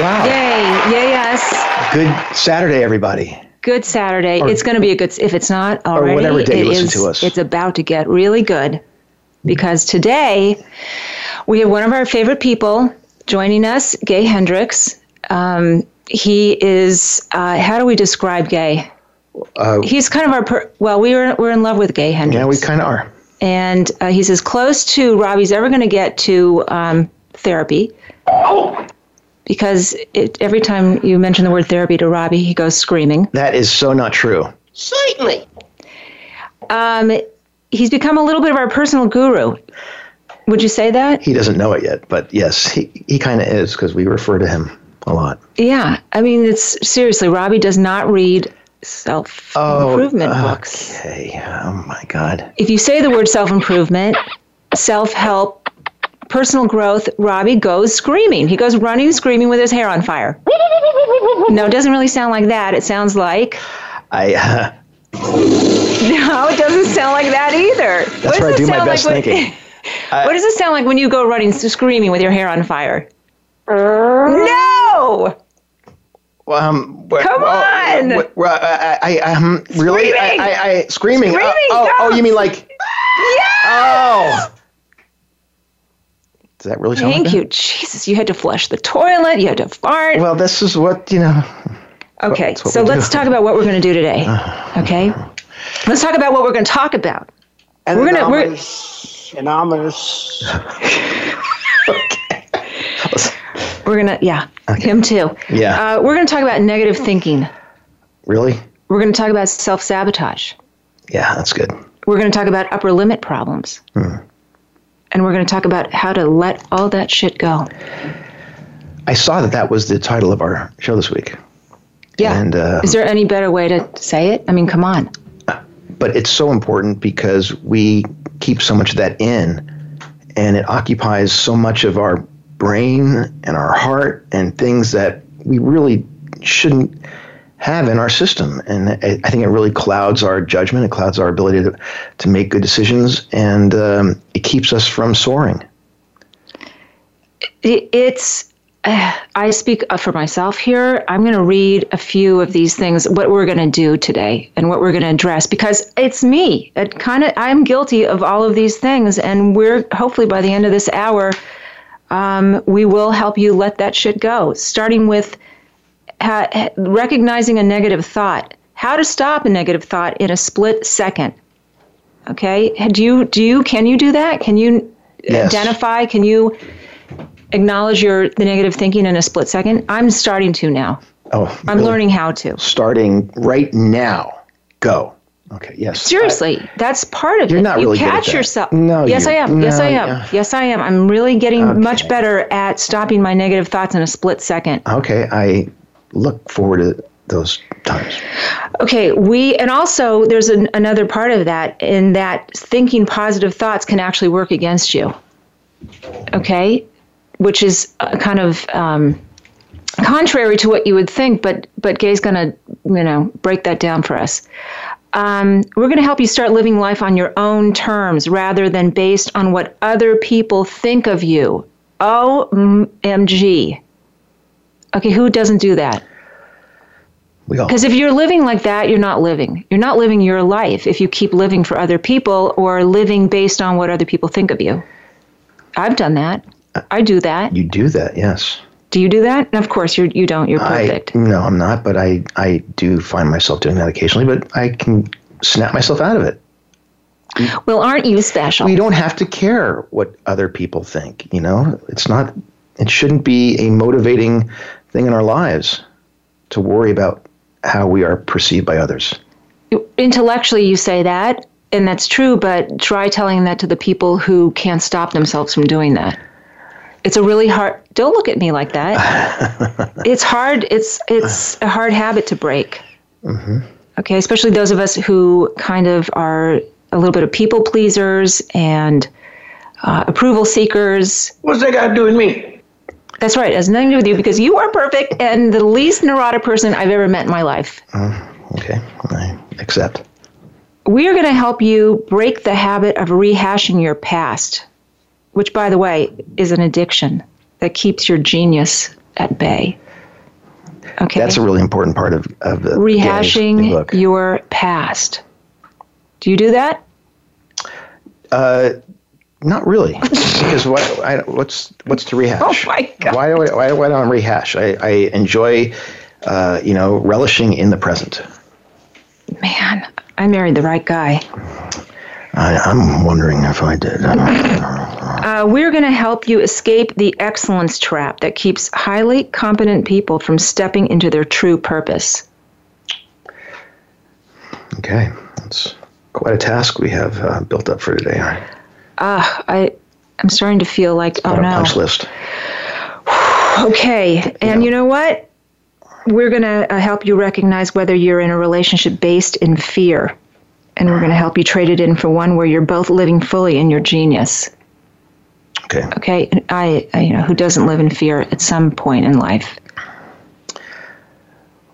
Wow. Yay, yay, yes. Good Saturday, everybody. Good Saturday. Or- it's going to be a good, if it's not already, whatever day it you listen is- to us. it's about to get really good because today we have one of our favorite people joining us, Gay Hendricks. Um, he is, uh, how do we describe Gay? Uh, He's kind of our, per- well, we were, we're in love with Gay Hendricks. yeah, we kind of are. and uh, he's as close to Robbie's ever going to get to um, therapy. Because it, every time you mention the word therapy to Robbie, he goes screaming. That is so not true. Certainly. Um, he's become a little bit of our personal guru. Would you say that? He doesn't know it yet, but yes, he, he kind of is because we refer to him a lot. Yeah. I mean, it's seriously, Robbie does not read self improvement books. Okay. Oh my God. If you say the word self improvement, self help, personal growth, Robbie goes screaming. He goes running, screaming with his hair on fire. no, it doesn't really sound like that. It sounds like. I. Uh, No, it doesn't sound like that either. What that's does where I it do my sound best like when- thinking. what does it sound like when you go running, screaming with your hair on fire? No! Well, um, wh- Come well, on! wh- well, I, I, I, um, really, I, Screaming! I, I, screaming. Screaming, oh, oh, oh, you mean like? Yeah! Oh. Does that really sound Thank like you. Jesus, you had to flush the toilet. You had to fart. Well, this is what you know. okay, so let's do. talk about what we're going to do today. Okay? Let's talk about what we're going to talk about. We're gonna- we're- Anonymous. Anonymous. We're going to, yeah, him too. Yeah. Uh, we're going to talk about negative thinking. Really? We're going to talk about self sabotage. Yeah, that's good. We're going to talk about upper limit problems. Hmm. And we're going to talk about how to let all that shit go. I saw that that was the title of our show this week. Yeah. And, uh, Is there any better way to say it? I mean, come on. but it's so important because we keep so much of that in and it occupies so much of our brain and our heart and things that we really shouldn't have in our system and i, think it really clouds our judgment it clouds our ability to, to make good decisions and um, it keeps us from soaring It's, uh, I speak uh, for myself here. I'm going to read a few of these things, what we're going to do today and what we're going to address because it's me. It kind of, I'm guilty of all of these things. And we're hopefully by the end of this hour, um, we will help you let that shit go, starting with ha- recognizing a negative thought, how to stop a negative thought in a split second. Okay. Do you, do you, can you do that? Can you Yes. identify? Can you acknowledge your the negative thinking in a split second? I'm starting to now. oh I'm really? learning how to. starting right now go okay yes Seriously, that's part of You're it. not you really catch yourself. No, yes, I am. yes, I am. yeah. Yes, I am. I'm really getting much better at stopping my negative thoughts in a split second. okay i look forward to those times Okay, we and also there's an, another part of that in that thinking positive thoughts can actually work against you. Okay, which is uh, kind of um, contrary to what you would think, but but Gay's going to you know break that down for us. Um, we're going to help you start living life on your own terms rather than based on what other people think of you. OMG. Okay, who doesn't do that? Because if you're living like that, you're not living. You're not living your life if you keep living for other people or living based on what other people think of you. I've done that. Uh, I do that. you do that yes Do you do that? And of course, you you don't. You're perfect. I, no, I'm not, but I, I do find myself doing that occasionally, but I can snap myself out of it. well, aren't you special? We don't have to care what other people think, you know? It's not, it shouldn't be a motivating thing in our lives to worry about how we are perceived by others. Intellectually, you say that, and that's true. But try telling that to the people who can't stop themselves from doing that. It's a really hard. Don't look at me like that. it's hard. It's it's a hard habit to break. Okay, especially those of us who kind of are a little bit of people pleasers and uh, approval seekers. What's that got to do with me? That's right. It has nothing to do with you because you are perfect and the least neurotic person I've ever met in my life. Okay, I accept. We are going to help you break the habit of rehashing your past, which, by the way, is an addiction that keeps your genius at bay. Okay. That's a really important part of, of the rehashing your past. Do you do that? Uh, not really, because what, I, what's what's to rehash? Oh, my God. Why do I, why, why don't I rehash? I, I enjoy, uh, you know, relishing in the present. Man, I married the right guy. I, I'm wondering if I did. I. Uh, we're going to help you escape the excellence trap that keeps highly competent people from stepping into their true purpose. Okay, that's quite a task we have uh, built up for today. Ah, I, I'm starting to feel like, oh no. punch list. Okay, and you know what? We're going to uh, help you recognize whether you're in a relationship based in fear. And we're going to help you trade it in for one where you're both living fully in your genius. Okay. Okay, and I, I you know, who doesn't live in fear at some point in life?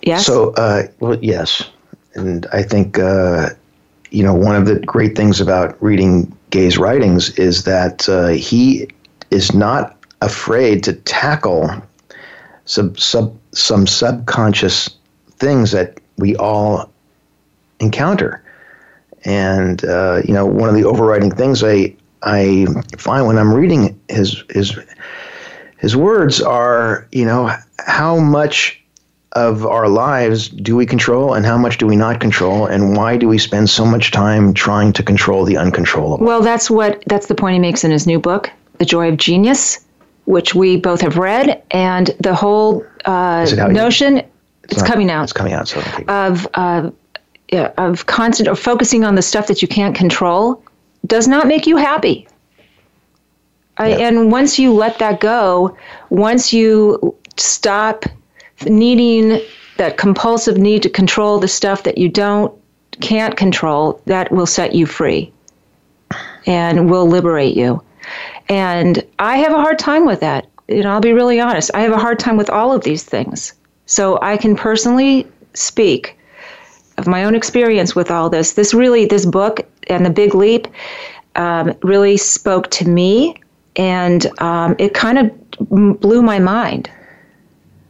Yes. So, uh, well, yes, and I think uh, you know one of the great things about reading Gay's writings is that uh, he is not afraid to tackle sub, sub, some subconscious things that we all encounter, and uh, you know one of the overriding things I I find when I'm reading his his his words are you know how much of our lives do we control and how much do we not control? And why do we spend so much time trying to control the uncontrollable? Well, that's what that's the point he makes in his new book, The Joy of Genius, which we both have read, and the whole uh, Is it out notion it's, not- coming out. it's coming out so of uh, yeah, of constant or focusing on the stuff that you can't control does not make you happy. I, Yeah. And once you let that go, once you stop needing that compulsive need to control the stuff that you don't can't control, that will set you free and will liberate you. And I have a hard time with that. You know, I'll be really honest. I have a hard time with all of these things. So I can personally speak of my own experience with all this. This really, this book and the Big Leap, um, really spoke to me, and um, it kind of blew my mind.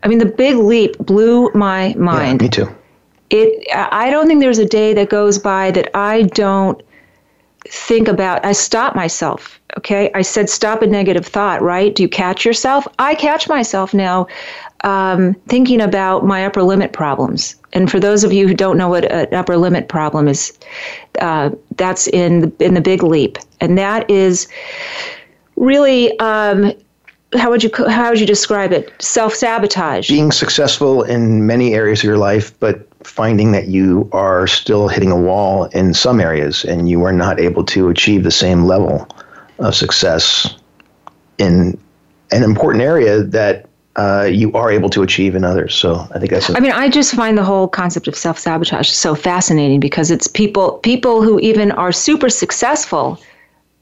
I mean, the Big Leap blew my mind. yeah, me too. It i don't think there's a day that goes by that i don't think about i stop myself okay? I said stop a negative thought right? Do you catch yourself? I catch myself now um, thinking about my upper limit problems. And for those of you who don't know what an upper limit problem is uh, that's in the, in the big leap. And that is really um, how would you how would you describe it? Self sabotage being successful in many areas of your life but finding that you are still hitting a wall in some areas and you are not able to achieve the same level of success in an important area that uh, you are able to achieve in others. So i think that's a, I mean, I just find the whole concept of self sabotage so fascinating because it's people people who even are super successful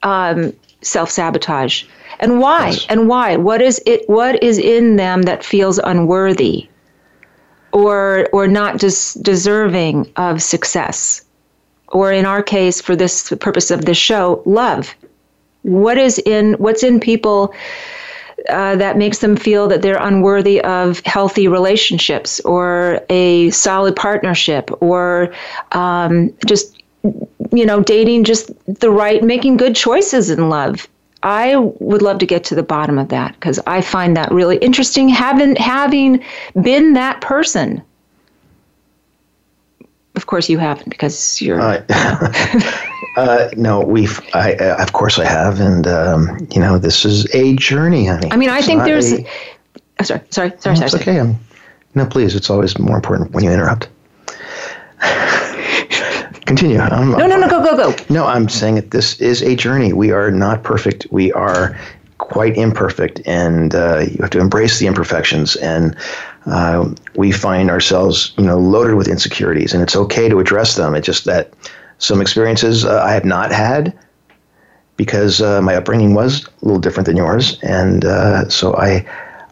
um, self sabotage, and why? Yes. And why? What is it? What is in them that feels unworthy, or or not just deserving of success, or in our case, for this purpose of this show, love. What is in what's in people? uh, that makes them feel that they're unworthy of healthy relationships or a solid partnership or um, just you know dating just the right making good choices in love i would love to get to the bottom of that because i find that really interesting having having been that person of course you haven't because you're Uh, uh, no, we've. I, uh, of course, I have, and um, you know, this is a journey, honey. i mean i It's think there's a- I'm sorry sorry sorry sorry, it's sorry. okay. I'm, no, please. It's always more important when you interrupt. Continue. I'm, no no no go go go No, I'm saying that this is a journey. We are not perfect. We are quite imperfect, and uh, you have to embrace the imperfections. And uh, we find ourselves, you know, loaded with insecurities, and it's okay to address them. It's just that some experiences uh, I have not had because uh, my upbringing was a little different than yours, and uh, so I,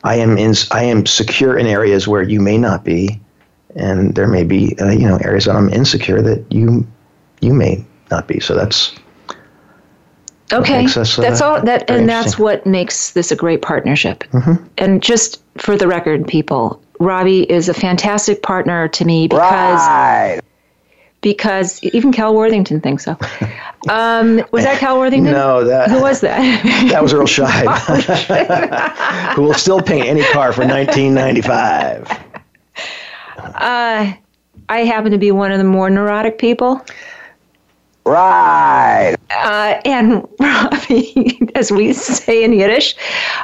I am in, I am secure in areas where you may not be, and there may be, uh, you know, areas that I'm insecure that you, you may not be. So that's Okay, us, uh, that's all that, and that's what makes this a great partnership. And just for the record, people, Robbie is a fantastic partner to me because because even Cal Worthington thinks so. Um, was that Cal Worthington? no that Who was that? that was Earl Scheib, who will still paint any car for 1995. I happen to be one of the more neurotic people. Right. Uh, and Robbie, as we say in Yiddish,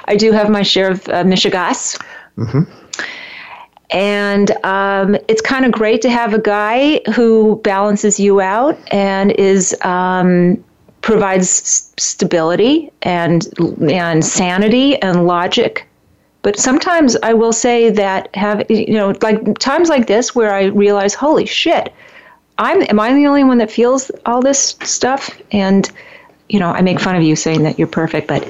I do have my share of uh, mishigas. And um, it's kind of great to have a guy who balances you out and is um, provides s- stability and and sanity and logic. But sometimes I will say that have you know like times like this where I realize, holy shit, I'm am I the only one that feels all this stuff? And you know, I make fun of you saying that you're perfect, but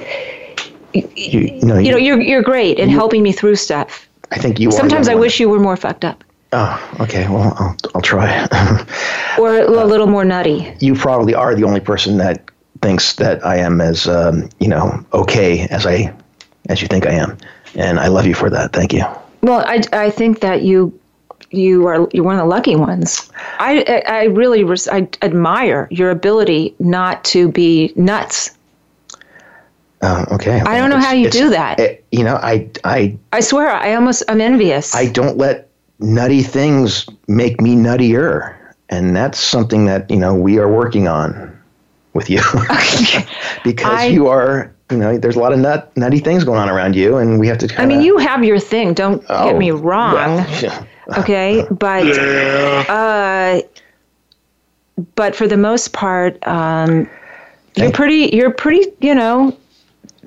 You, you know, you know, you're you're great in helping me through stuff. I think you. Sometimes I wish you were more fucked up Oh, okay. Well, I'll, I'll try. or a little more nutty. you probably are the only person that thinks that I am as um, you know okay as I as you think I am, and I love you for that. Thank you. Well, I, I think that you you are you're one of the lucky ones. I I I really res- I admire your ability not to be nuts. Uh, okay. I don't know how you do that. it- you know, I I I swear, I almost I'm envious. I don't let nutty things make me nuttier, and that's something that you know we are working on with you because I- you are. You know, there's a lot of nut nutty things going on around you, and we have to. I Kinda, mean, you have your thing. Don't get Oh, me wrong. well, yeah. okay but uh but for the most part um you're pretty you're pretty you know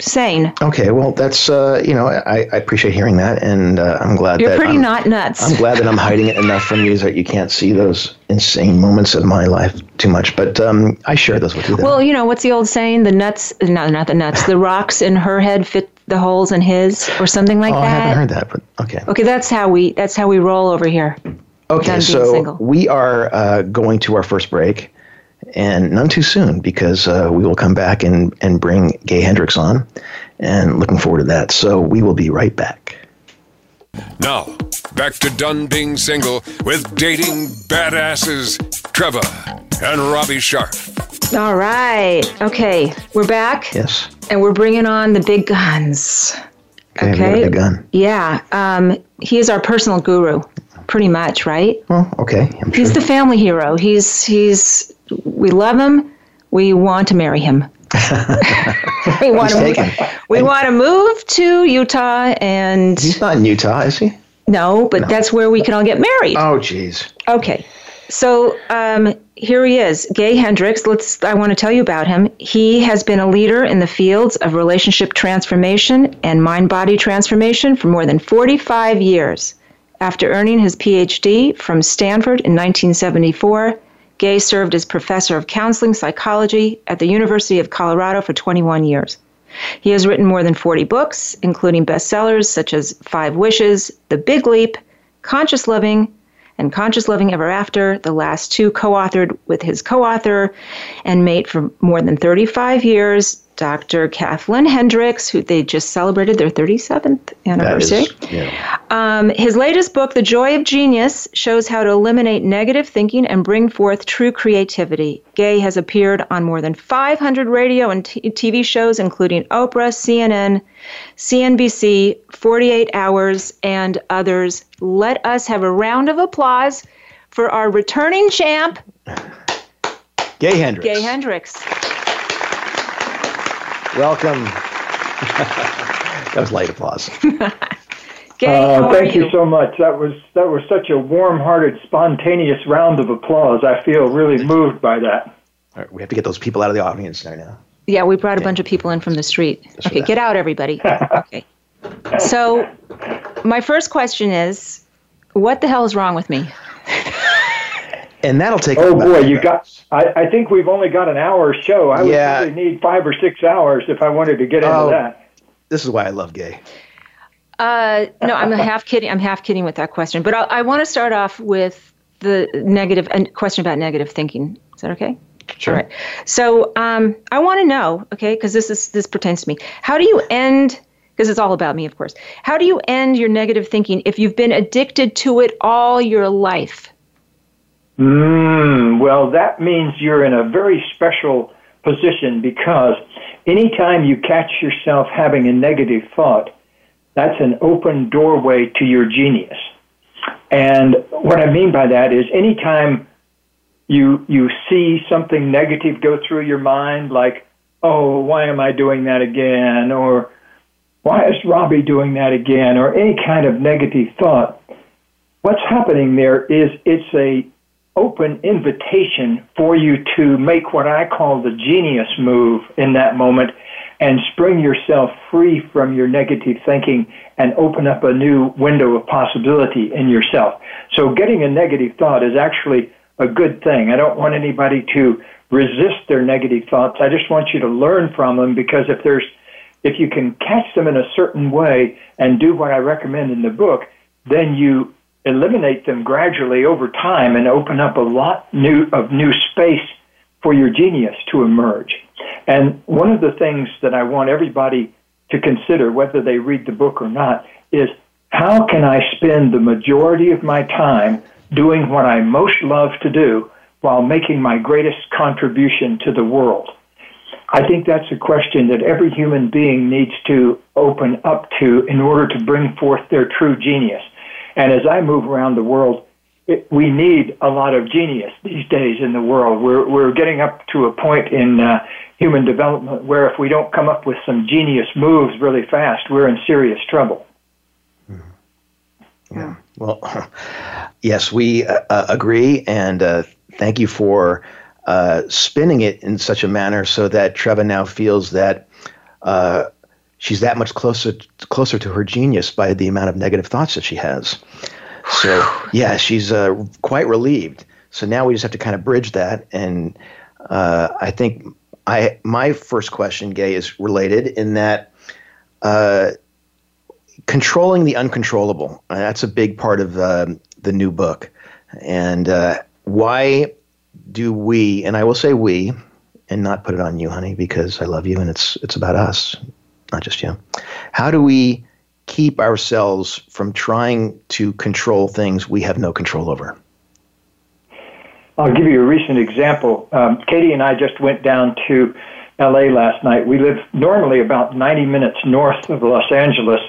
sane Okay, well, that's uh, you know, I, I appreciate hearing that, and uh, I'm glad you're that pretty I'm, not nuts I'm glad that I'm hiding it enough from you that you can't see those insane moments of my life too much. But um, I share those with you. Then. well you know what's the old saying the nuts no not the nuts the rocks in her head fit the holes in his or something like oh, I haven't heard that, but okay. okay that's how we that's how we roll over here Okay, so single. we are uh, going to our first break, and none too soon because uh, we will come back and, and bring Gay Hendricks on, and looking forward to that. So we will be right back. Now, back to done being single with dating badasses Trevor and Robbie Sharp. all right okay we're back Yes. and we're bringing on the big guns Okay. we got Okay. big gun. Yeah, um, he is our personal guru, pretty much, right? Well, okay. I'm sure. He's the family hero. He's he's we love him. We want to marry him. we want to move, we want to move to Utah and He's not in Utah, is he? no, but that's where we can all get married. Oh, jeez. Okay. So um, here he is, Gay Hendricks. Let's. I want to tell you about him. He has been a leader in the fields of relationship transformation and mind-body transformation for more than 45 years. After earning his PhD from Stanford in 1974, Gay served as professor of counseling psychology at the University of Colorado for 21 years. He has written more than 40 books, including bestsellers such as Five Wishes, The Big Leap, Conscious Living, and Conscious Living Ever After, the last two co authored with his co author and mate for more than 35 years, Dr. Kathleen Hendricks, who they just celebrated their 37th anniversary. is. Yeah. Um, his latest book, The Joy of Genius, shows how to eliminate negative thinking and bring forth true creativity. Gay has appeared on more than 500 radio and t- TV shows, including Oprah, CNN, CNBC, 48 Hours, and others. Let us have a round of applause for our returning champ, Gay Hendricks. Gay Hendricks. Welcome. that was light applause. Gay, Uh, thank you so much. That was that was such a warm-hearted, spontaneous round of applause. I feel really moved by that. All right, we have to get those people out of the audience there now. Yeah, we brought a bunch of people in from the street. okay, get out, everybody. okay. So, my first question is what the hell is wrong with me? And that'll take. Oh boy, you got. I, I think we've only got an hour show. I Yeah. would really need five or six hours if I wanted to get into Oh. that. This is why I love gay. Uh, no, I'm half kidding. I'm half kidding with that question, but I, I want to start off with the negative a question about negative thinking. Is that okay? Sure. All right. So um, I want to know, okay, because this is this pertains to me. How do you end? Because it's all about me, of course. How do you end your negative thinking if you've been addicted to it all your life? Mm, well, that means you're in a very special position because anytime you catch yourself having a negative thought, that's an open doorway to your genius. And what I mean by that is anytime you you see something negative go through your mind like, "Oh, why am I doing that again?" or "Why is Robbie doing that again?" or any kind of negative thought, what's happening there is it's a open invitation for you to make what I call the genius move in that moment and spring yourself free from your negative thinking and open up a new window of possibility in yourself. So getting a negative thought is actually a good thing. I don't want anybody to resist their negative thoughts. I just want you to learn from them because if there's if you can catch them in a certain way and do what I recommend in the book, then you eliminate them gradually over time and open up a lot new of new space for your genius to emerge. And one of the things that I want everybody to consider, whether they read the book or not, is how can I spend the majority of my time doing what I most love to do while making my greatest contribution to the world? I think that's a question that every human being needs to open up to in order to bring forth their true genius. And as I move around the world, it, we need a lot of genius these days in the world. We're, we're getting up to a point in uh, human development where if we don't come up with some genius moves really fast, we're in serious trouble. Yeah. Well, yes, we uh, uh, agree, and uh, thank you for uh, spinning it in such a manner so that Trevor now feels that uh, she's that much closer closer to her genius by the amount of negative thoughts that she has. So yeah, she's uh, quite relieved. So now we just have to kind of bridge that, and uh, I think I my first question, Gay, is related in that uh, controlling the uncontrollable. Uh, that's a big part of um, the new book, and uh, why do we? And I will say we, and not put it on you, honey, because I love you, and it's it's about us, not just you. How do we keep ourselves from trying to control things we have no control over? I'll give you a recent example. Um, Katie and I just went down to LA last night. We live normally about 90 minutes north of Los Angeles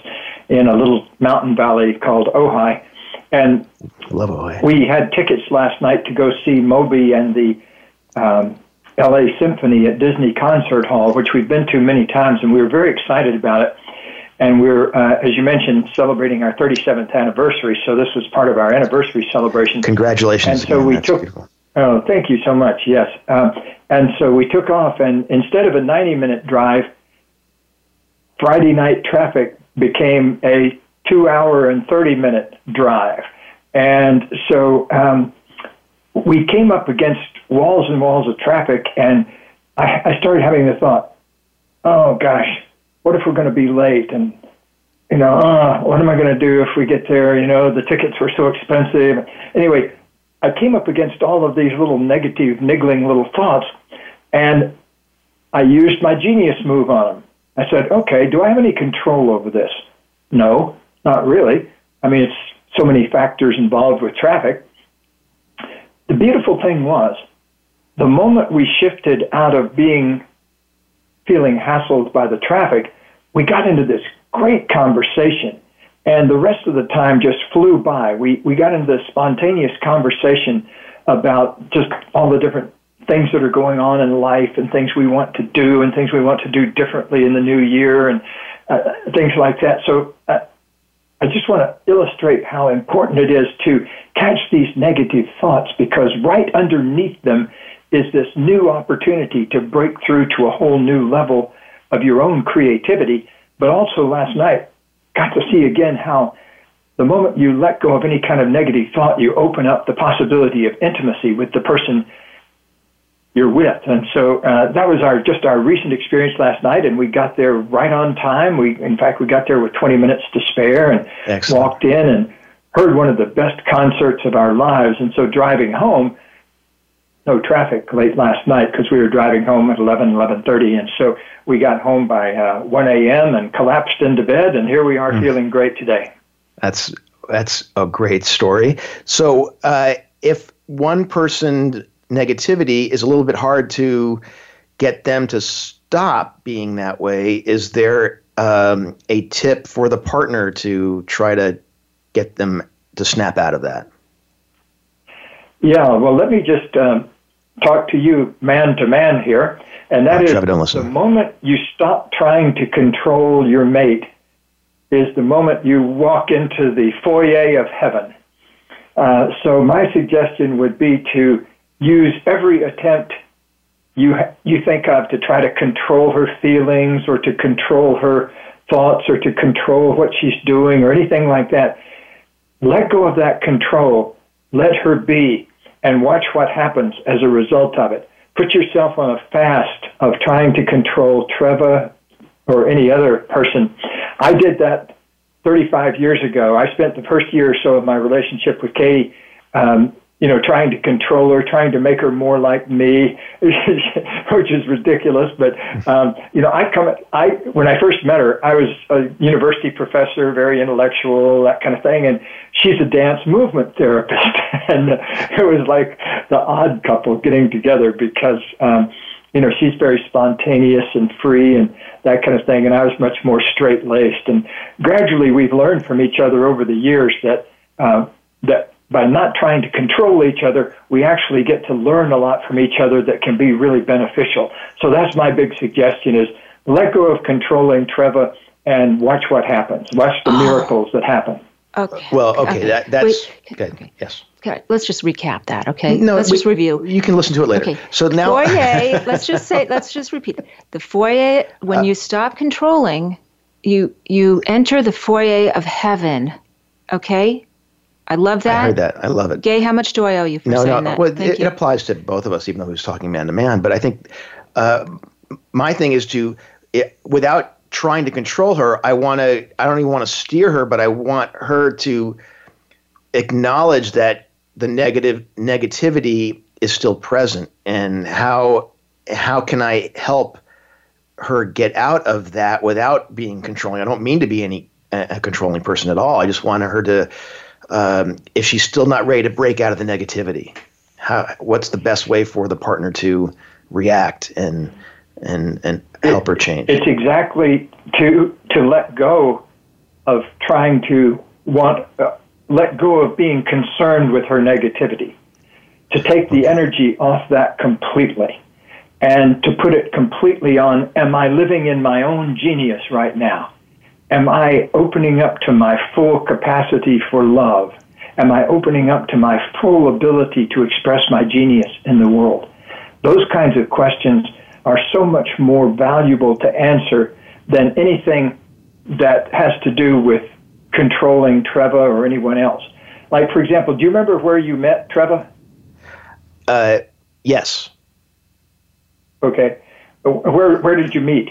in a little mountain valley called Ojai. And Love Ojai. we had tickets last night to go see Moby and the um, LA Symphony at Disney Concert Hall, which we've been to many times, and we were very excited about it. And we're, uh, as you mentioned, celebrating our 37th anniversary, so this was part of our anniversary celebration. Congratulations! And so again. we That's took- beautiful. Oh, thank you so much. Yes. Um, and so we took off, and instead of a 90 minute drive, Friday night traffic became a two hour and 30 minute drive. And so um, we came up against walls and walls of traffic, and I, I started having the thought, oh gosh, what if we're going to be late? And you know, uh, what am I going to do if we get there? You know, the tickets were so expensive. Anyway, I came up against all of these little negative, niggling little thoughts, and I used my genius move on them. I said, okay, do I have any control over this? No, not really. I mean, it's so many factors involved with traffic. The beautiful thing was, the moment we shifted out of being feeling hassled by the traffic, we got into this great conversation. And the rest of the time just flew by. We, we got into this spontaneous conversation about just all the different things that are going on in life and things we want to do and things we want to do differently in the new year and uh, things like that. So uh, I just want to illustrate how important it is to catch these negative thoughts because right underneath them is this new opportunity to break through to a whole new level of your own creativity. But also last night, got to see again how the moment you let go of any kind of negative thought, you open up the possibility of intimacy with the person you're with. And so uh, that was our just our recent experience last night, and we got there right on time. We, in fact, we got there with 20 minutes to spare, and Excellent. walked in and heard one of the best concerts of our lives. And so driving home, no traffic late last night because we were driving home at 11, 11:30, and so we got home by uh, 1 a.m. and collapsed into bed, and here we are feeling great today. That's that's a great story. So, uh, if one person negativity is a little bit hard to get them to stop being that way, is there um, a tip for the partner to try to get them to snap out of that? Yeah, well, let me just um, talk to you man to man here, and that is the moment you stop trying to control your mate is the moment you walk into the foyer of heaven. Uh, so my suggestion would be to use every attempt you you think of to try to control her feelings or to control her thoughts or to control what she's doing or anything like that. Let go of that control. Let her be and watch what happens as a result of it. Put yourself on a fast of trying to control Trevor or any other person. I did that 35 years ago. I spent the first year or so of my relationship with Katie, um, you know, trying to control her, trying to make her more like me, which is ridiculous. But um, you know, I come, I when I first met her, I was a university professor, very intellectual, that kind of thing, and she's a dance movement therapist, and it was like the odd couple getting together because. Um, you know, she's very spontaneous and free and that kind of thing, and I was much more straight laced. And gradually, we've learned from each other over the years that uh, that by not trying to control each other, we actually get to learn a lot from each other that can be really beneficial. So that's my big suggestion: is let go of controlling Trevor and watch what happens. Watch the miracles that happen. Okay. Well, okay, that that's Wait, good. okay. Yes. Okay, let's just recap that. Okay. No, let's we- just review. You can listen to it later. Okay. So now, foyer. let's just say. Let's just repeat. The foyer. When Uh, you stop controlling, you you enter the foyer of heaven. Okay. I love that. I heard that. I love it. Gay, how much do I owe you for no, saying no. that? Well, Thank it, you. it applies to both of us, even though he was talking man to man. But I think uh, my thing is to, it, without trying to control her, I want to. I don't even want to steer her, but I want her to acknowledge that the negative negativity is still present, and how how can I help her get out of that without being controlling? I don't mean to be any a controlling person at all. I just want her to um, if she's still not ready to break out of the negativity, how, what's the best way for the partner to react and and and help her change? It's exactly to to let go of trying to want uh, let go of being concerned with her negativity. To take the energy off that completely and to put it completely on am I living in my own genius right now? Am I opening up to my full capacity for love? Am I opening up to my full ability to express my genius in the world? Those kinds of questions are so much more valuable to answer than anything that has to do with controlling Trevor or anyone else. Like, for example, do you remember where you met Trevor? Uh, yes, Okay. Where, where did you meet?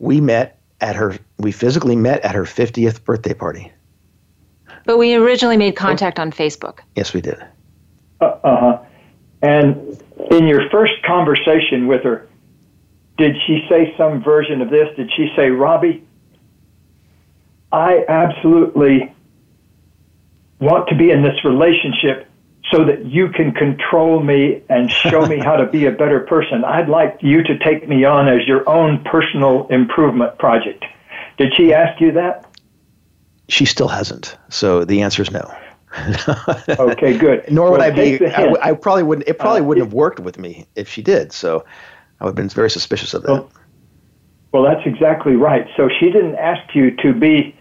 we met at her. We physically met at her fiftieth birthday party. but we originally made contact on Facebook. Yes, we did. Uh huh. And in your first conversation with her, did she say some version of this? Did she say, Robbie, I absolutely want to be in this relationship so that you can control me and show me how to be a better person. I'd like you to take me on as your own personal improvement project. Did she ask you that? She still hasn't. So the answer is no. Okay, good. Nor would Well, I be. I, I probably wouldn't. It probably Uh, wouldn't have worked with me if she did. So I would have been very suspicious of that. Well, Well, that's exactly right. So she didn't ask you to be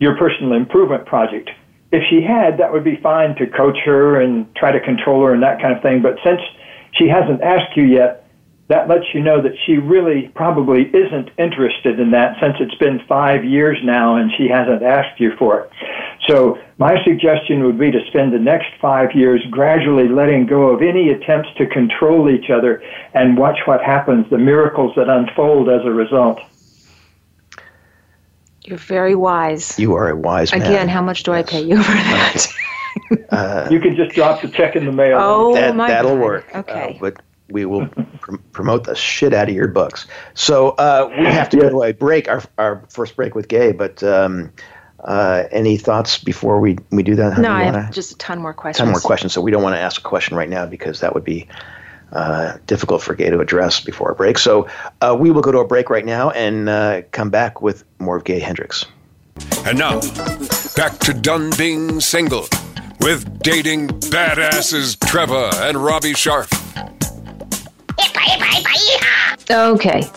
your personal improvement project. If she had, that would be fine to coach her and try to control her and that kind of thing. But since she hasn't asked you yet, that lets you know that she really probably isn't interested in that since it's been five years now and she hasn't asked you for it. So my suggestion would be to spend the next five years gradually letting go of any attempts to control each other and watch what happens, the miracles that unfold as a result. You're very wise. You are a wise man. Again, how much do I pay you for that? Uh, you can just drop the check in the mail. Oh, that, my that'll God. work. Okay. Uh, but we will pr- promote the shit out of your books. So uh, we have to go to a break, our, our first break with Gay. But um, uh, any thoughts before we, we do that? no, You I wanna- have just a ton more questions. ton more questions. So we don't want to ask a question right now because that would be uh, difficult for Gay to address before a break. So uh, we will go to a break right now and uh, come back with more of Gay Hendricks. And now, back to Done Being Single with dating badasses Trevor and Robbie Sharp. Okay.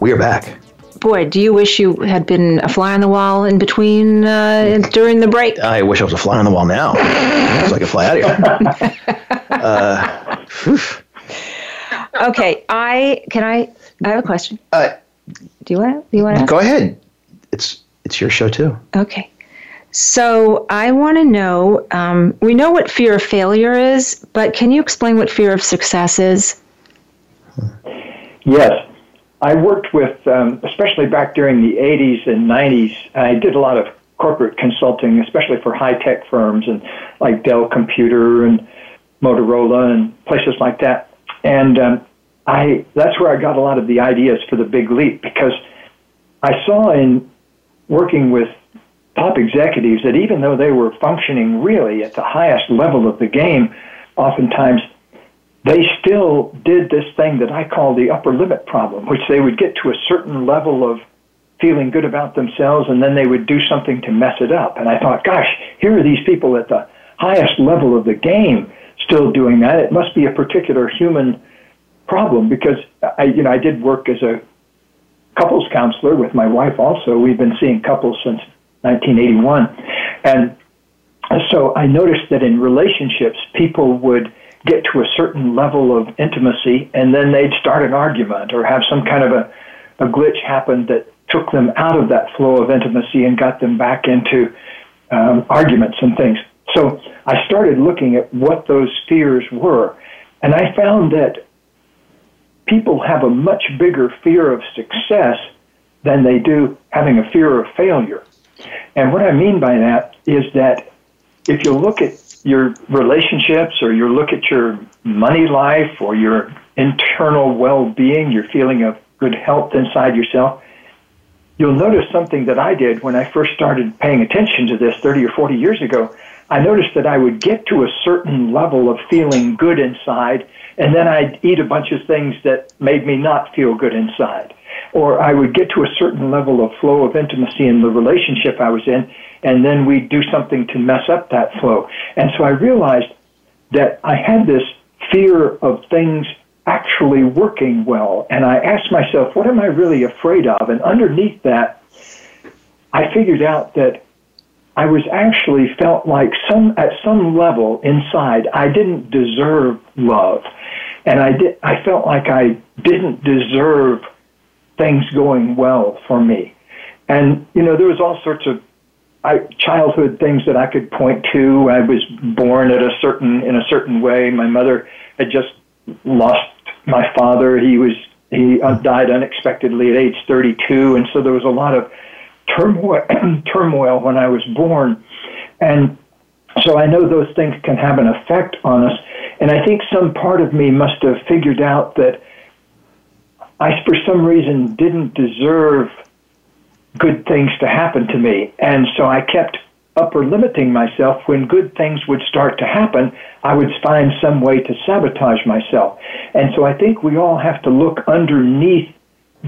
We are back. Boy, do you wish you had been a fly on the wall in between uh, during the break? I wish I was a fly on the wall now, so I could fly out of here. Uh. Okay, I can I. I have a question. Uh, Do you want? Do you want to? go ahead. It's it's your show too. Okay. So I want to know. Um, we know what fear of failure is, but can you explain what fear of success is? Yes. I worked with, um, especially back during the 80s and 90s, I did a lot of corporate consulting, especially for high tech firms and like Dell Computer and Motorola and places like that. And um, I that's where I got a lot of the ideas for the big leap because I saw in working with top executives that even though they were functioning really at the highest level of the game, oftentimes they still did this thing that I call the upper limit problem, which they would get to a certain level of feeling good about themselves and then they would do something to mess it up. And I thought, gosh, here are these people at the highest level of the game still doing that. It must be a particular human problem because I, you know, I did work as a couples counselor with my wife also. We've been seeing couples since 1981. And so I noticed that in relationships, people would get to a certain level of intimacy and then they'd start an argument or have some kind of a, a glitch happen that took them out of that flow of intimacy and got them back into um, arguments and things. So I started looking at what those fears were, and I found that people have a much bigger fear of success than they do having a fear of failure. And what I mean by that is that if you look at your relationships or you look at your money life or your internal well being, your feeling of good health inside yourself, you'll notice something that I did when I first started paying attention to this 30 or 40 years ago. I noticed that I would get to a certain level of feeling good inside, and then I'd eat a bunch of things that made me not feel good inside. Or I would get to a certain level of flow of intimacy in the relationship I was in, and then we'd do something to mess up that flow. And so I realized that I had this fear of things actually working well. And I asked myself, what am I really afraid of? And underneath that, I figured out that I was actually felt like some at some level inside I didn't deserve love. And I did I felt like I didn't deserve things going well for me. And you know, there was all sorts of I, childhood things that I could point to. I was born at a certain in a certain way. My mother had just lost my father. He was he uh, died unexpectedly at age 32, and so there was a lot of turmoil turmoil when I was born, and so I know those things can have an effect on us. And I think some part of me must have figured out that I, for some reason, didn't deserve good things to happen to me. And so I kept upper limiting myself when good things would start to happen, I would find some way to sabotage myself. And so I think we all have to look underneath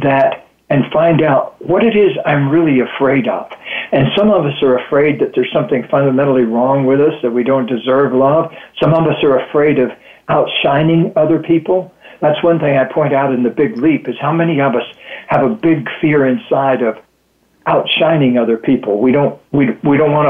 that and find out what it is I'm really afraid of. And some of us are afraid that there's something fundamentally wrong with us, that we don't deserve love. Some of us are afraid of outshining other people. That's one thing I point out in the big leap is how many of us have a big fear inside of outshining other people. We don't we we don't want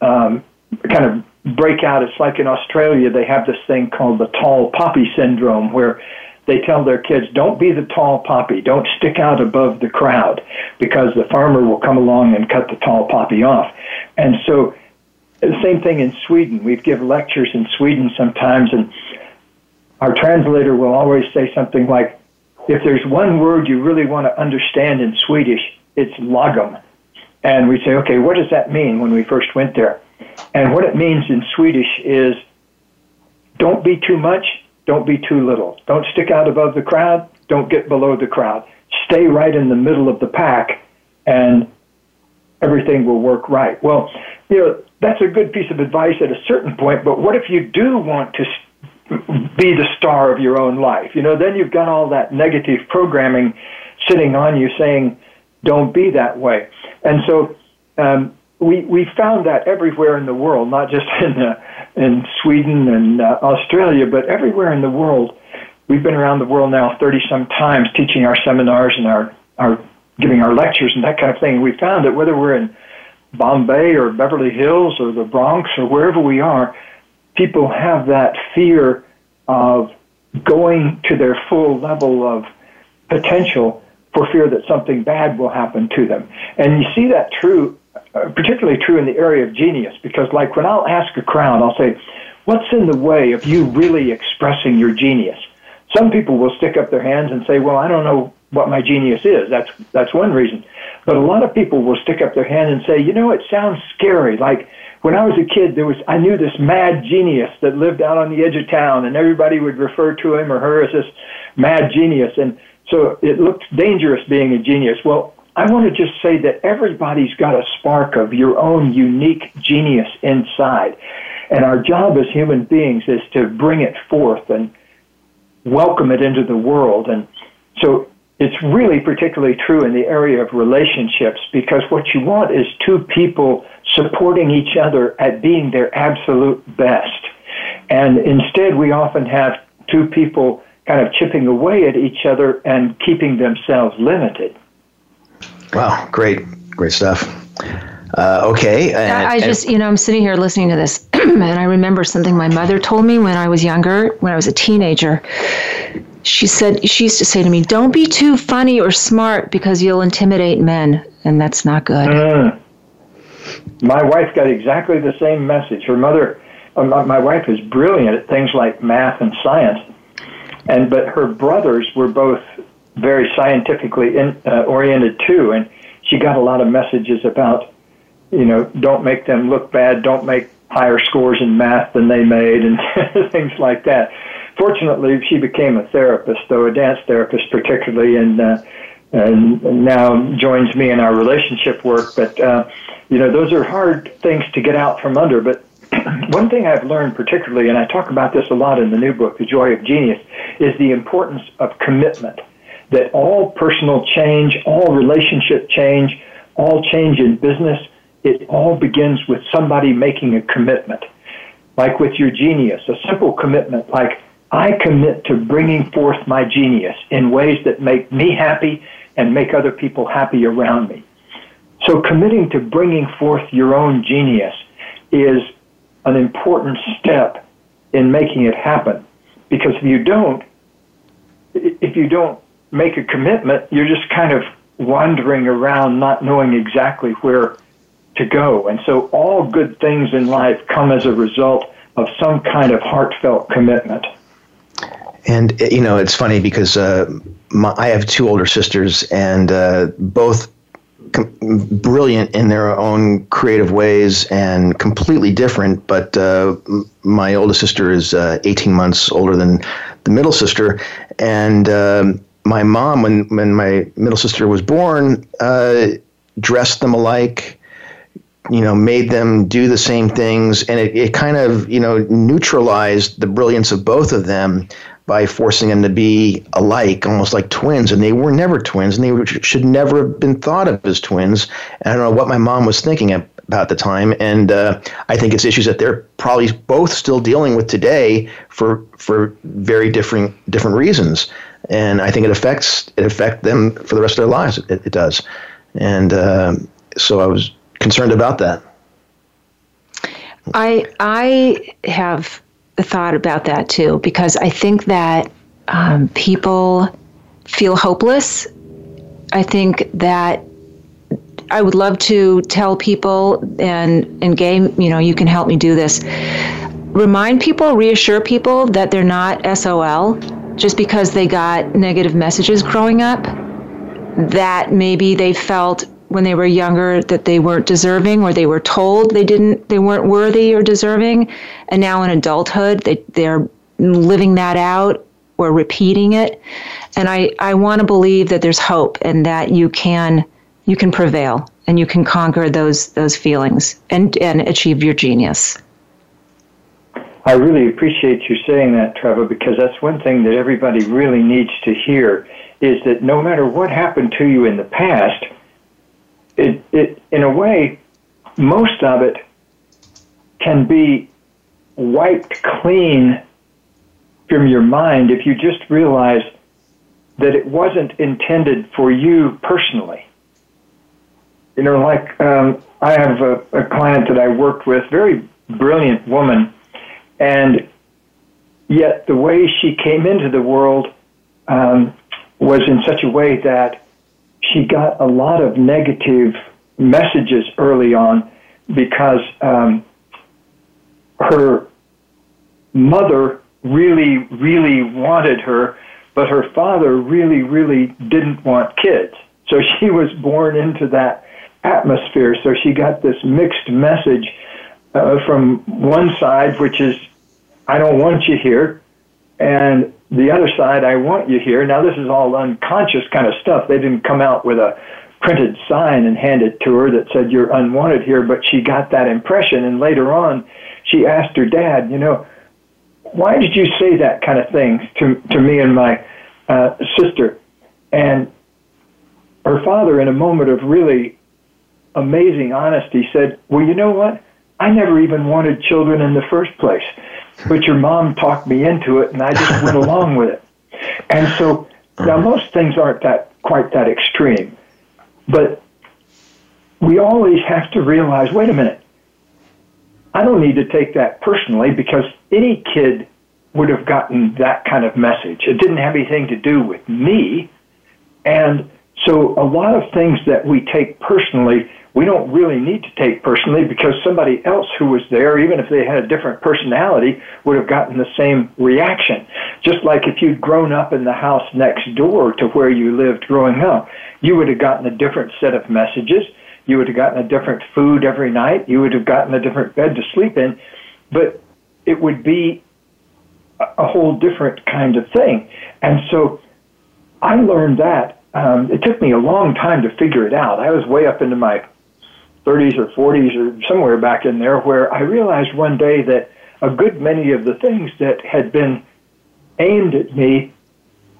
to um, kind of break out. It's like in Australia, they have this thing called the tall poppy syndrome, where they tell their kids, don't be the tall poppy, don't stick out above the crowd, because the farmer will come along and cut the tall poppy off. And so, the same thing in Sweden. We give lectures in Sweden sometimes, and our translator will always say something like, if there's one word you really want to understand in Swedish, it's lagom. And we say, okay, what does that mean when we first went there? And what it means in Swedish is don't be too much, don't be too little. Don't stick out above the crowd, don't get below the crowd. Stay right in the middle of the pack, and everything will work right. Well, you know, that's a good piece of advice at a certain point, but what if you do want to be the star of your own life? You know, then you've got all that negative programming sitting on you saying, don't be that way. And so um, we we found that everywhere in the world, not just in uh, in Sweden and uh, Australia, but everywhere in the world. We've been around the world now thirty some times, teaching our seminars and our our giving our lectures and that kind of thing. We found that whether we're in Bombay or Beverly Hills or the Bronx or wherever we are, people have that fear of going to their full level of potential for fear that something bad will happen to them. And you see that true, uh, particularly true in the area of genius, because like when I'll ask a crowd, I'll say, what's in the way of you really expressing your genius? Some people will stick up their hands and say, well, I don't know what my genius is. That's, that's one reason. But a lot of people will stick up their hand and say, you know, it sounds scary. Like when I was a kid, there was, I knew this mad genius that lived out on the edge of town and everybody would refer to him or her as this mad genius. And so it looked dangerous being a genius. Well, I want to just say that everybody's got a spark of your own unique genius inside. And our job as human beings is to bring it forth and welcome it into the world. And so it's really particularly true in the area of relationships because what you want is two people supporting each other at being their absolute best. And instead, we often have two people kind of chipping away at each other and keeping themselves limited. Wow, great, great stuff. Uh, okay. And, I, just, you know, I'm sitting here listening to this, and I remember something my mother told me when I was younger, when I was a teenager. She said, she used to say to me, Don't be too funny or smart because you'll intimidate men, and that's not good. Mm. My wife got exactly the same message. Her mother, uh, my wife is brilliant at things like math and science and but her brothers were both very scientifically in, uh, oriented too, and she got a lot of messages about, you know, don't make them look bad, don't make higher scores in math than they made, and things like that. Fortunately, she became a therapist, though a dance therapist particularly, and uh, and now joins me in our relationship work. But uh, you know, those are hard things to get out from under. But one thing I've learned particularly, and I talk about this a lot in the new book, The Joy of Genius, is the importance of commitment. That all personal change, all relationship change, all change in business, it all begins with somebody making a commitment. Like with your genius, a simple commitment like, I commit to bringing forth my genius in ways that make me happy and make other people happy around me. So committing to bringing forth your own genius is an important step in making it happen. Because if you don't, if you don't make a commitment, you're just kind of wandering around not knowing exactly where to go. And so all good things in life come as a result of some kind of heartfelt commitment. And you know, it's funny because uh, my, I have two older sisters, and uh, both brilliant in their own creative ways and completely different. But uh, my oldest sister is uh, 18 months older than the middle sister, and um, my mom, when when my middle sister was born, uh, dressed them alike. You know, made them do the same things, and it, it kind of you know neutralized the brilliance of both of them by forcing them to be alike, almost like twins, and they were never twins, and they should never have been thought of as twins. And I don't know what my mom was thinking about the time, and uh, I think it's issues that they're probably both still dealing with today for for very different different reasons. And I think it affects it affect them for the rest of their lives. It, it does, and uh, so I was concerned about that. I I have thought about that too because I think that um, people feel hopeless. I think that I would love to tell people and and Gay, you know, you can help me do this. Remind people, reassure people that they're not SOL just because they got negative messages growing up. That maybe they felt when they were younger that they weren't deserving or they were told they didn't they weren't worthy or deserving. And now in adulthood they they're living that out or repeating it. And i i want to believe that there's hope and that you can you can prevail and you can conquer those those feelings and and achieve your genius. I really appreciate you saying that, Trevor, because that's one thing that everybody really needs to hear is that no matter what happened to you in the past, it, it in a way, most of it can be wiped clean from your mind if you just realize that it wasn't intended for you personally. You know, like um, I have a, a client that I worked with, very brilliant woman, and yet the way she came into the world um, was in such a way that she got a lot of negative messages early on because um, her mother really, really wanted her, but her father really, really didn't want kids. So she was born into that atmosphere. So she got this mixed message uh, from one side, which is, I don't want you here, and the other side, I want you here. Now, this is all unconscious kind of stuff. They didn't come out with a printed sign and hand it to her that said, You're unwanted here, but she got that impression. And later on, she asked her dad, You know, why did you say that kind of thing to, to me and my uh, sister? And her father, in a moment of really amazing honesty, said, Well, you know what? I never even wanted children in the first place but your mom talked me into it, and I just went along with it. And so now most things aren't that quite that extreme, but we always have to realize, wait a minute, I don't need to take that personally because any kid would have gotten that kind of message. It didn't have anything to do with me. And so a lot of things that we take personally we don't really need to take personally because somebody else who was there, even if they had a different personality, would have gotten the same reaction. Just like if you'd grown up in the house next door to where you lived growing up, you would have gotten a different set of messages. You would have gotten a different food every night. You would have gotten a different bed to sleep in. But it would be a whole different kind of thing. And so I learned that. Um, it took me a long time to figure it out. I was way up into my 30s or 40s or somewhere back in there where I realized one day that a good many of the things that had been aimed at me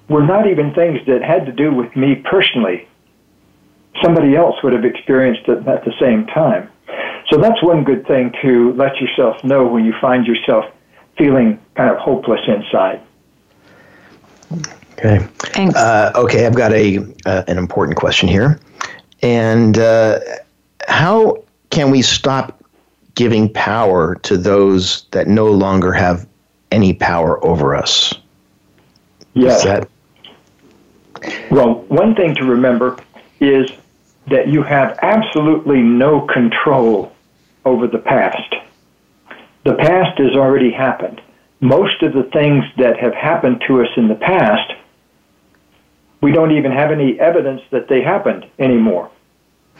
were not even things that had to do with me personally. Somebody else would have experienced it at the same time. So that's one good thing to let yourself know when you find yourself feeling kind of hopeless inside. Okay. Thanks. Uh, okay, I've got a uh, an important question here, and uh, how can we stop giving power to those that no longer have any power over us? Yes. That... Well, one thing to remember is that you have absolutely no control over the past. The past has already happened. Most of the things that have happened to us in the past, we don't even have any evidence that they happened anymore.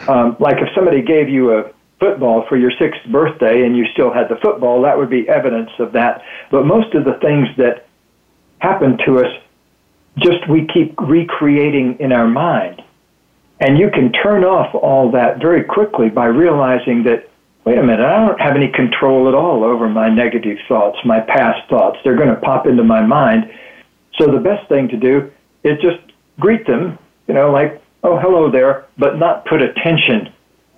Um, like if somebody gave you a football for your sixth birthday and you still had the football, that would be evidence of that. But most of the things that happen to us, just we keep recreating in our mind. And you can turn off all that very quickly by realizing that, wait a minute, I don't have any control at all over my negative thoughts, my past thoughts. They're going to pop into my mind. So the best thing to do is just greet them, you know, like oh, hello there, but not put attention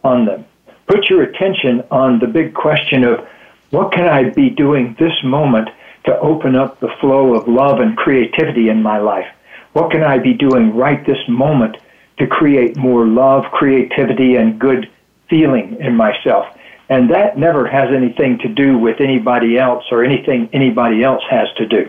on them. Put your attention on the big question of what can I be doing this moment to open up the flow of love and creativity in my life? What can I be doing right this moment to create more love, creativity, and good feeling in myself? And that never has anything to do with anybody else or anything anybody else has to do.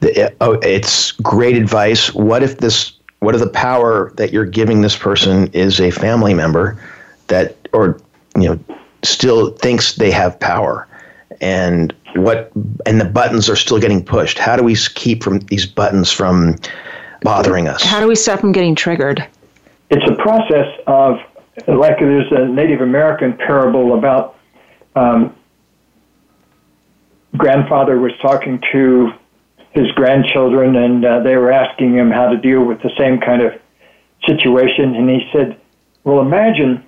The, oh, it's great advice. What if this? What if the power that you're giving this person is a family member that, or you know, still thinks they have power, and what? And the buttons are still getting pushed. How do we keep from these buttons from bothering us? How do we stop them getting triggered? It's a process of like there's a Native American parable about um, grandfather was talking to his grandchildren, and uh, they were asking him how to deal with the same kind of situation. And he said, Well, imagine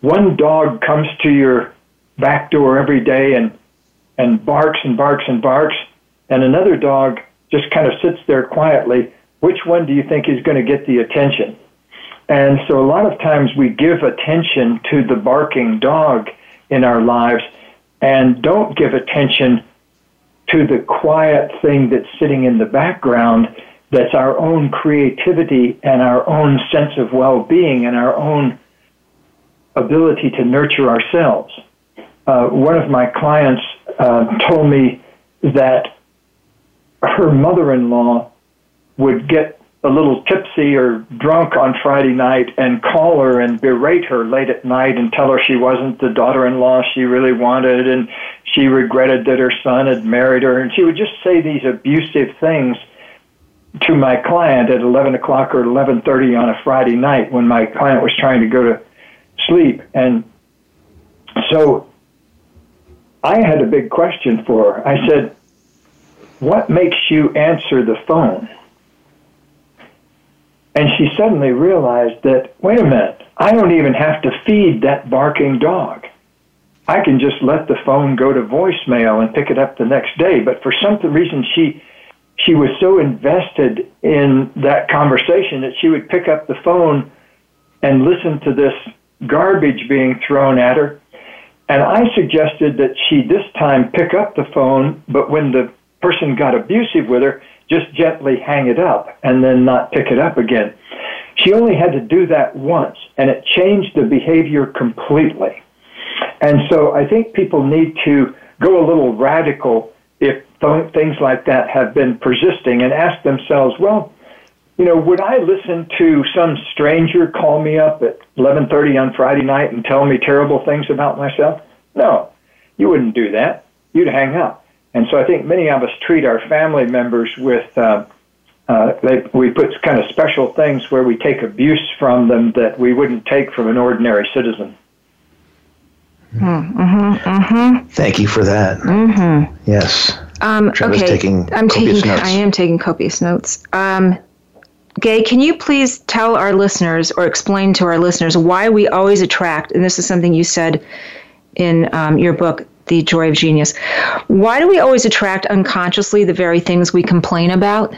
one dog comes to your back door every day and, and barks and barks and barks, and another dog just kind of sits there quietly. Which one do you think is going to get the attention? And so a lot of times we give attention to the barking dog in our lives and don't give attention to the quiet thing that's sitting in the background that's our own creativity and our own sense of well being and our own ability to nurture ourselves. Uh, one of my clients uh, told me that her mother in law would get a little tipsy or drunk on Friday night and call her and berate her late at night and tell her she wasn't the daughter in law she really wanted and she regretted that her son had married her. And she would just say these abusive things to my client at 11 o'clock or 11.30 on a Friday night when my client was trying to go to sleep. And so I had a big question for her. I said, What makes you answer the phone? And she suddenly realized that, wait a minute, I don't even have to feed that barking dog. I can just let the phone go to voicemail and pick it up the next day. But for some reason, she she was so invested in that conversation that she would pick up the phone and listen to this garbage being thrown at her. And I suggested that she this time pick up the phone, but when the person got abusive with her, just gently hang it up and then not pick it up again. She only had to do that once, and it changed the behavior completely. And so I think people need to go a little radical if th- things like that have been persisting and ask themselves, well, you know, would I listen to some stranger call me up at 11:30 on Friday night and tell me terrible things about myself? No. You wouldn't do that. You'd hang up. And so I think many of us treat our family members with, uh, uh, they, we put kind of special things where we take abuse from them that we wouldn't take from an ordinary citizen. Mm-hmm, mm-hmm. Thank you for that. Mm-hmm. Yes. Um, okay. taking I'm taking. notes. I am taking copious notes. Um, Gay, can you please tell our listeners or explain to our listeners why we always attract? And this is something you said in um, your book, The Joy of Genius. Why do we always attract unconsciously the very things we complain about?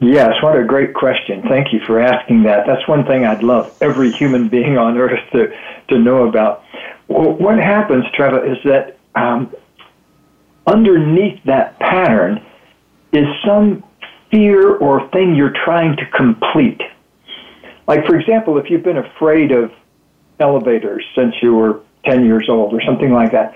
Yes, what a great question. Thank you for asking that. That's one thing I'd love every human being on earth to, to know about. What happens, Trevor, is that um, underneath that pattern is some fear or thing you're trying to complete. Like, for example, if you've been afraid of elevators since you were 10 years old or something like that,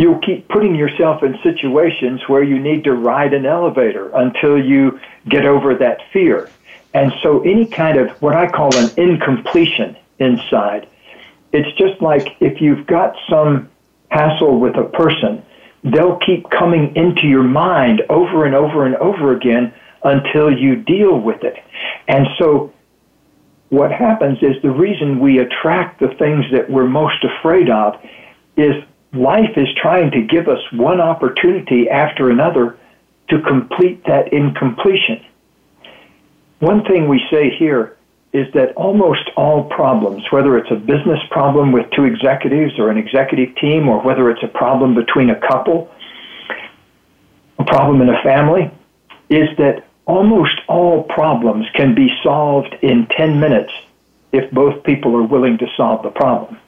you'll keep putting yourself in situations where you need to ride an elevator until you get over that fear. And so, any kind of what I call an incompletion inside, it's just like if you've got some hassle with a person, they'll keep coming into your mind over and over and over again until you deal with it. And so, what happens is the reason we attract the things that we're most afraid of is life is trying to give us one opportunity after another to complete that incompletion. One thing we say here is that almost all problems, whether it's a business problem with two executives or an executive team, or whether it's a problem between a couple, a problem in a family, is that almost all problems can be solved in 10 minutes if both people are willing to solve the problem.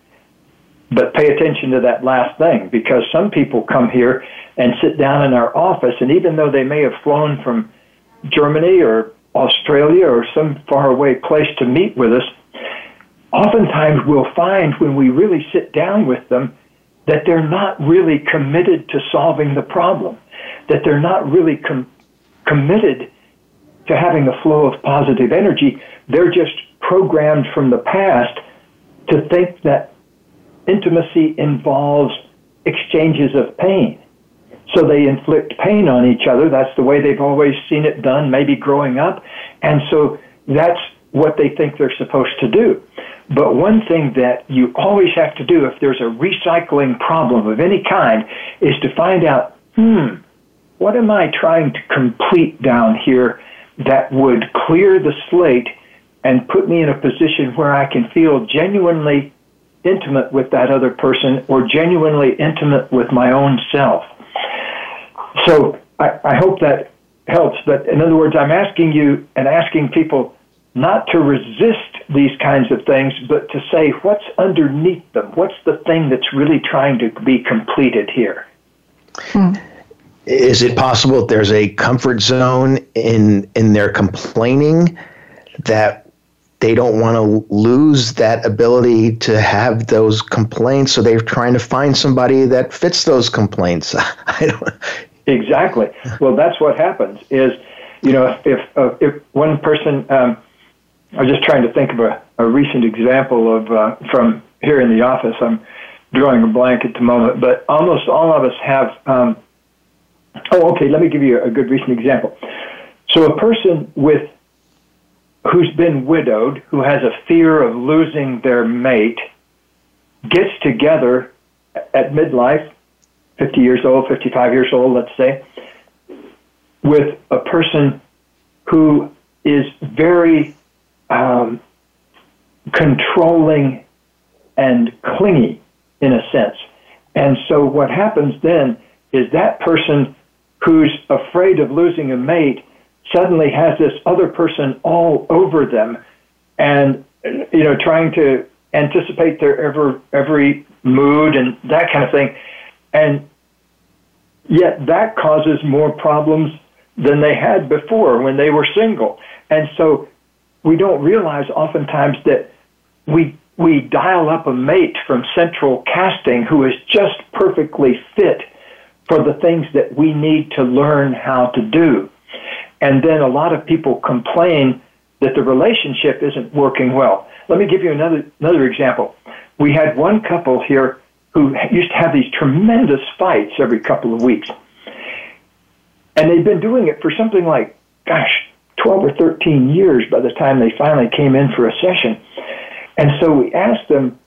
But pay attention to that last thing because some people come here and sit down in our office, and even though they may have flown from Germany or Australia or some faraway place to meet with us, oftentimes we'll find when we really sit down with them that they're not really committed to solving the problem, that they're not really com- committed to having a flow of positive energy. They're just programmed from the past to think that intimacy involves exchanges of pain. So they inflict pain on each other. That's the way they've always seen it done, maybe growing up. And so that's what they think they're supposed to do. But one thing that you always have to do if there's a recycling problem of any kind is to find out, hmm, what am I trying to complete down here that would clear the slate and put me in a position where I can feel genuinely intimate with that other person or genuinely intimate with my own self. So I, I hope that helps. But in other words, I'm asking you and asking people not to resist these kinds of things, but to say what's underneath them. What's the thing that's really trying to be completed here? Hmm. Is it possible that there's a comfort zone in in their complaining that they don't want to lose that ability to have those complaints, so they're trying to find somebody that fits those complaints. I don't. Exactly. Well, that's what happens. Is you know if uh, if one person, um, I'm just trying to think of a, a recent example of uh, from here in the office. I'm drawing a blank at the moment, but almost all of us have. Um, oh, okay. Let me give you a good recent example. So a person with who's been widowed, who has a fear of losing their mate, gets together at midlife, 50 years old, 55 years old, let's say, with a person who is very um, controlling and clingy in a sense. And so what happens then is that person who's afraid of losing a mate suddenly has this other person all over them and you know trying to anticipate their every every mood and that kind of thing. And yet that causes more problems than they had before when they were single. And so we don't realize oftentimes that we we dial up a mate from central casting who is just perfectly fit for the things that we need to learn how to do and then a lot of people complain that the relationship isn't working well. Let me give you another another example. We had one couple here who used to have these tremendous fights every couple of weeks. And they'd been doing it for something like, gosh, 12 or 13 years by the time they finally came in for a session. And so we asked them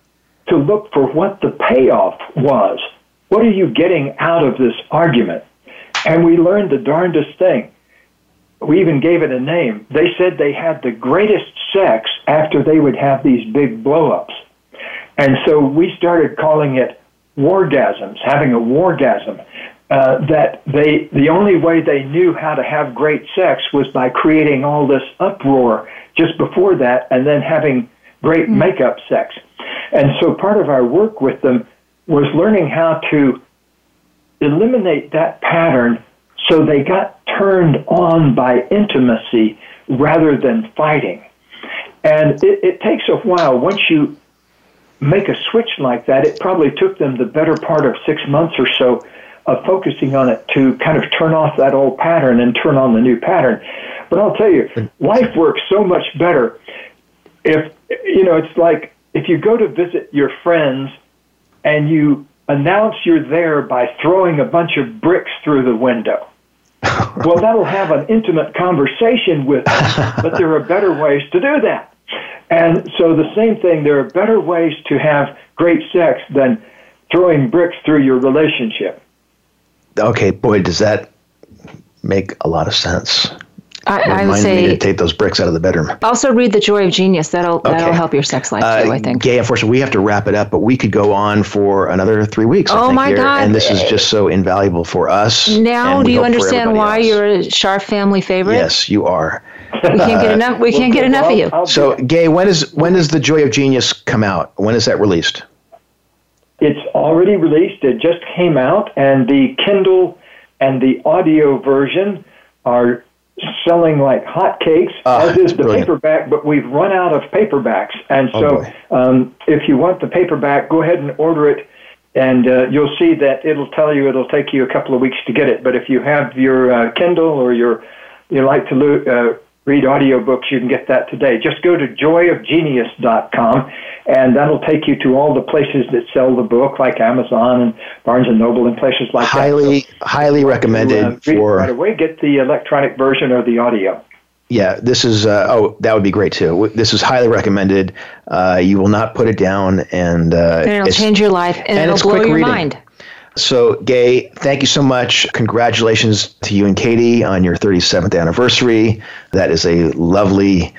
to look for what the payoff was. What are you getting out of this argument? And we learned the darndest thing we even gave it a name. They said they had the greatest sex after they would have these big blowups. And so we started calling it wargasms, having a wargasm. Uh, that they, the only way they knew how to have great sex was by creating all this uproar just before that and then having great mm. makeup sex. And so part of our work with them was learning how to eliminate that pattern so they got turned on by intimacy rather than fighting. And it, it takes a while. Once you make a switch like that, it probably took them the better part of six months or so of focusing on it to kind of turn off that old pattern and turn on the new pattern. But I'll tell you, life works so much better if, you know, it's like if you go to visit your friends and you announce you're there by throwing a bunch of bricks through the window well, that'll have an intimate conversation with them, but there are better ways to do that. And so the same thing, there are better ways to have great sex than throwing bricks through your relationship. Okay, boy, does that make a lot of sense. I, I would say me to take those bricks out of the bedroom. Also, read The Joy of Genius. That'll okay. that'll help your sex life too. I uh, think. Gay, unfortunately, we have to wrap it up, but we could go on for another three weeks. Oh my here, God! And this is just so invaluable for us. Now, do you understand why else. you're a Scharf family favorite? Yes, you are. We can't get enough. We can't get enough of you. So, Gay, when is when does The Joy of Genius come out? When is that released? It's already released. It just came out, and the Kindle and the audio version are selling like hotcakes, Ah, as is the brilliant. paperback, but we've run out of paperbacks. And Oh, so boy. um, if you want the paperback, go ahead and order it. And uh, you'll see that it'll tell you it'll take you a couple of weeks to get it. But if you have your uh, Kindle or your you like to lo- uh, read audiobooks, you can get that today. Just go to joyofgenius.com, and that'll take you to all the places that sell the book, like Amazon and Barnes and Noble and places like that. highly, highly So, recommended uh, read it for. right away. Get the electronic version or the audio. Yeah, this is. Uh, oh, that would be great too. This is highly recommended. Uh, you will not put it down, and, uh, And it'll change your life and, and it'll it's blow quick your reading. mind. So, Gay, thank you so much. Congratulations to you and Katie on your 37th anniversary. That is a lovely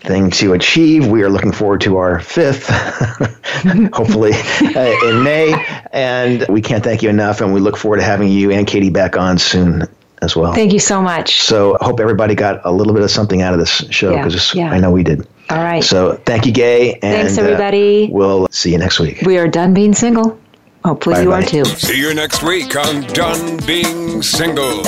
thing to achieve. We are looking forward to our fifth, hopefully uh, in May. And we can't thank you enough. And we look forward to having you and Katie back on soon as well. Thank you so much. so, I hope everybody got a little bit of something out of this show because yeah. I know we did. All right. So, thank you, Gay. And, Thanks, uh, everybody. we'll see you next week. we are done being single. Oh, Hopefully Bye, you are too. See you next week on Done Being Single.